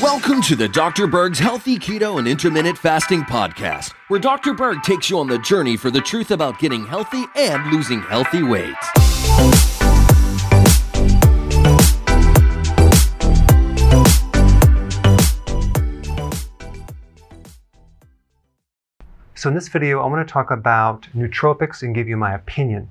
Welcome to the Dr. Berg's Healthy Keto and Intermittent Fasting Podcast, where Dr. Berg takes you on the journey for the truth about getting healthy and losing healthy weight. So in this video, I want to talk about nootropics and give you my opinion.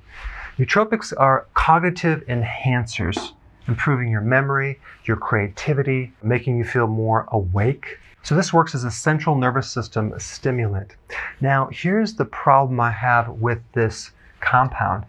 Nootropics are cognitive enhancers, improving your memory, your creativity, making you feel more awake. So this works as a central nervous system stimulant. Now, here's the problem I have with this compound.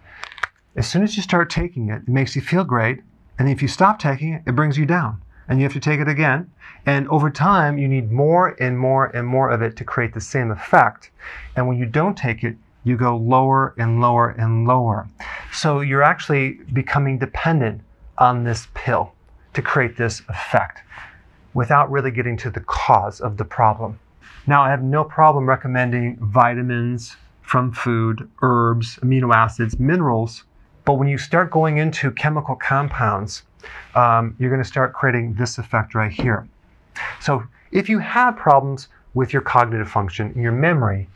As soon as you start taking it, it makes you feel great, and if you stop taking it, it brings you down and you have to take it again. And over time, you need more and more and more of it to create the same effect. And when you don't take it, you go lower and lower and lower. So you're actually becoming dependent on this pill to create this effect without really getting to the cause of the problem. Now, I have no problem recommending vitamins from food, herbs, amino acids, minerals, but when you start going into chemical compounds, um, you're going to start creating this effect right here. So if you have problems with your cognitive function, your memory,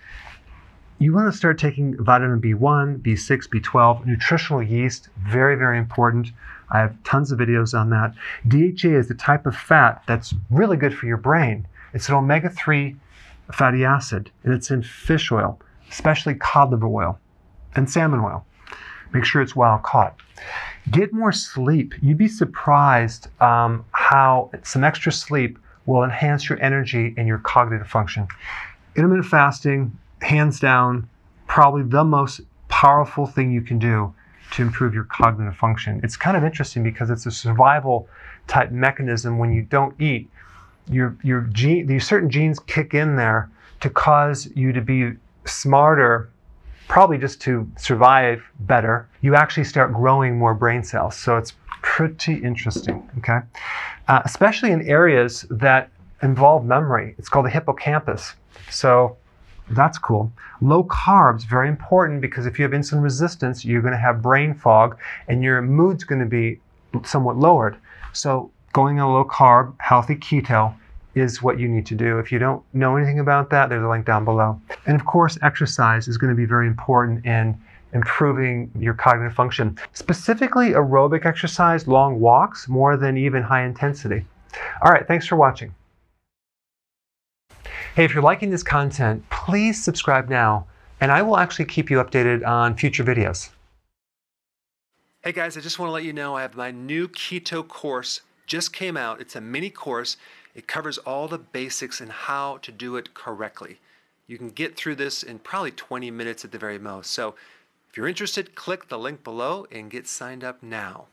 you want to start taking vitamin B1, B6, B12, nutritional yeast, very, very important. I have tons of videos on that. DHA is the type of fat that's really good for your brain. It's an omega 3 fatty acid, and it's in fish oil, especially cod liver oil and salmon oil. Make sure it's wild caught. Get more sleep. You'd be surprised um, how some extra sleep will enhance your energy and your cognitive function. Intermittent fasting, hands down, probably the most powerful thing you can do to improve your cognitive function. It's kind of interesting because it's a survival type mechanism when you don't eat. Your, your gene, these certain genes kick in there to cause you to be smarter probably just to survive better, you actually start growing more brain cells. So it's pretty interesting, okay? Uh, especially in areas that involve memory. It's called the hippocampus. So that's cool. Low carbs, very important because if you have insulin resistance, you're going to have brain fog and your mood's going to be somewhat lowered. So going on a low carb, healthy keto is what you need to do. If you don't know anything about that, there's a link down below. And of course, exercise is going to be very important in improving your cognitive function, specifically aerobic exercise, long walks, more than even high intensity. All right, thanks for watching. Hey, if you're liking this content, please subscribe now, and I will actually keep you updated on future videos. Hey guys, I just want to let you know I have my new keto course just came out. It's a mini course. It covers all the basics and how to do it correctly. You can get through this in probably 20 minutes at the very most. So if you're interested, click the link below and get signed up now.